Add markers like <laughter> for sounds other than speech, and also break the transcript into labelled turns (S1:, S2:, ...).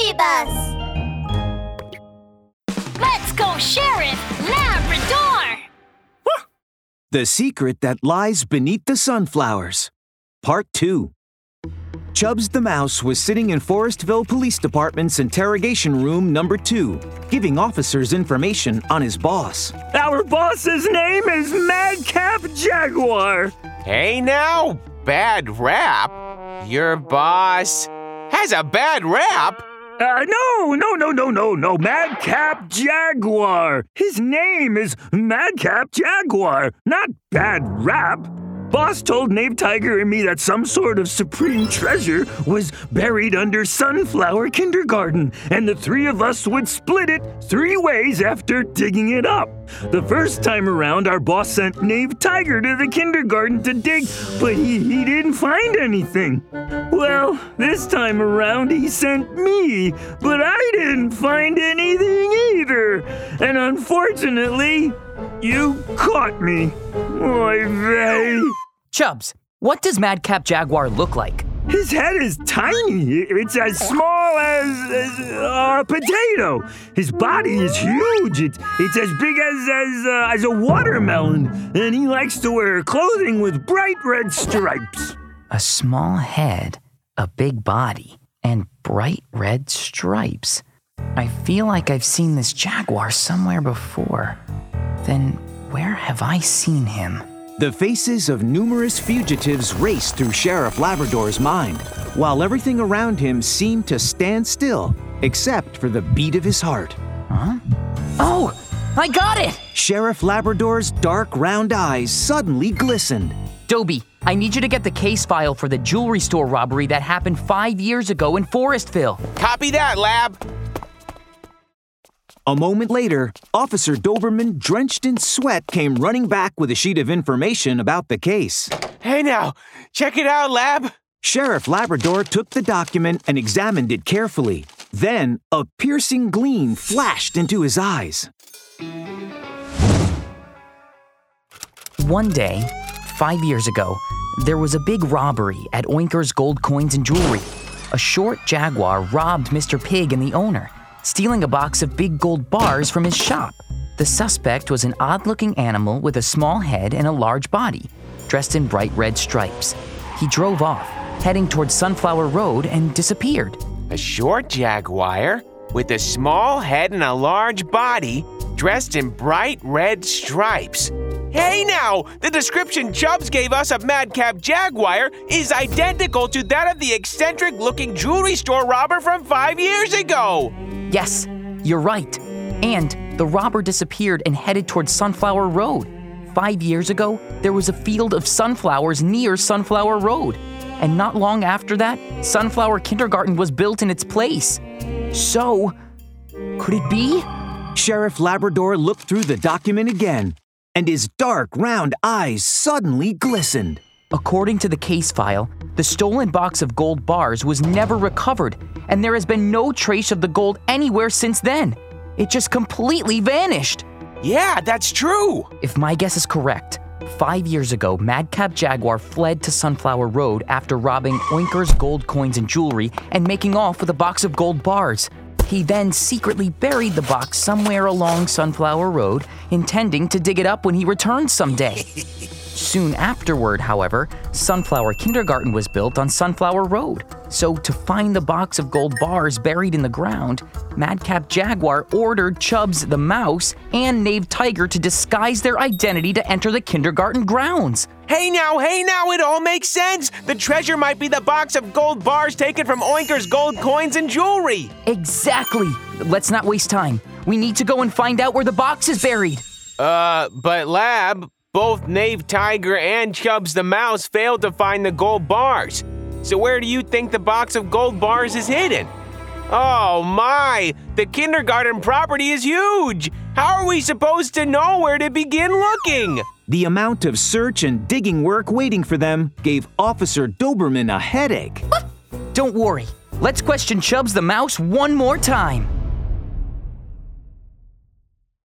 S1: Scooby Bus!
S2: Let's go, Sheriff Labrador!
S3: The Secret That Lies Beneath the Sunflowers. Part 2. Chubbs the Mouse was sitting in Forestville Police Department's interrogation room number 2, giving officers information on his boss.
S4: Our boss's name is Madcap Jaguar.
S5: Hey now, bad rap? Your boss has a bad rap?
S4: Uh, no, no, no, no, no, no. Madcap Jaguar. His name is Madcap Jaguar, not Bad Rap. Boss told Knave Tiger and me that some sort of supreme treasure was buried under Sunflower Kindergarten, and the three of us would split it three ways after digging it up. The first time around, our boss sent Knave Tiger to the kindergarten to dig, but he, he didn't find anything. Well, this time around, he sent me, but I didn't find anything either. And unfortunately, you caught me. Oy vey.
S6: Chubbs, what does Madcap Jaguar look like?
S4: His head is tiny. It's as small as, as a potato. His body is huge. It's, it's as big as as, uh, as a watermelon. And he likes to wear clothing with bright red stripes.
S6: A small head, a big body, and bright red stripes. I feel like I've seen this jaguar somewhere before. Then where have I seen him?
S3: The faces of numerous fugitives raced through Sheriff Labrador's mind, while everything around him seemed to stand still, except for the beat of his heart.
S6: Huh? Oh, I got it!
S3: Sheriff Labrador's dark round eyes suddenly glistened.
S6: Dobie, I need you to get the case file for the jewelry store robbery that happened five years ago in Forestville.
S5: Copy that, Lab.
S3: A moment later, Officer Doberman, drenched in sweat, came running back with a sheet of information about the case.
S5: Hey now, check it out, Lab.
S3: Sheriff Labrador took the document and examined it carefully. Then, a piercing gleam flashed into his eyes.
S6: One day, five years ago, there was a big robbery at Oinker's Gold Coins and Jewelry. A short jaguar robbed Mr. Pig and the owner, stealing a box of big gold bars from his shop. The suspect was an odd looking animal with a small head and a large body, dressed in bright red stripes. He drove off, heading towards Sunflower Road, and disappeared.
S5: A short jaguar with a small head and a large body, dressed in bright red stripes. Hey now, the description Chubbs gave us of Madcap Jaguar is identical to that of the eccentric looking jewelry store robber from five years ago.
S6: Yes, you're right. And the robber disappeared and headed towards Sunflower Road. Five years ago, there was a field of sunflowers near Sunflower Road. And not long after that, Sunflower Kindergarten was built in its place. So, could it be?
S3: Sheriff Labrador looked through the document again, and his dark, round eyes suddenly glistened.
S6: According to the case file, the stolen box of gold bars was never recovered, and there has been no trace of the gold anywhere since then. It just completely vanished.
S5: Yeah, that's true.
S6: If my guess is correct, five years ago, Madcap Jaguar fled to Sunflower Road after robbing Oinker's gold coins and jewelry and making off with a box of gold bars. He then secretly buried the box somewhere along Sunflower Road, intending to dig it up when he returned someday. <laughs> Soon afterward, however, Sunflower Kindergarten was built on Sunflower Road. So, to find the box of gold bars buried in the ground, Madcap Jaguar ordered Chubbs the Mouse and Knave Tiger to disguise their identity to enter the kindergarten grounds.
S5: Hey now, hey now, it all makes sense. The treasure might be the box of gold bars taken from Oinker's gold coins and jewelry.
S6: Exactly. Let's not waste time. We need to go and find out where the box is buried.
S5: Uh, but Lab, both Knave Tiger and Chubbs the Mouse failed to find the gold bars. So where do you think the box of gold bars is hidden? Oh my, the kindergarten property is huge. How are we supposed to know where to begin looking?
S3: The amount of search and digging work waiting for them gave Officer Doberman a headache.
S6: Don't worry. Let's question Chubbs the Mouse one more time.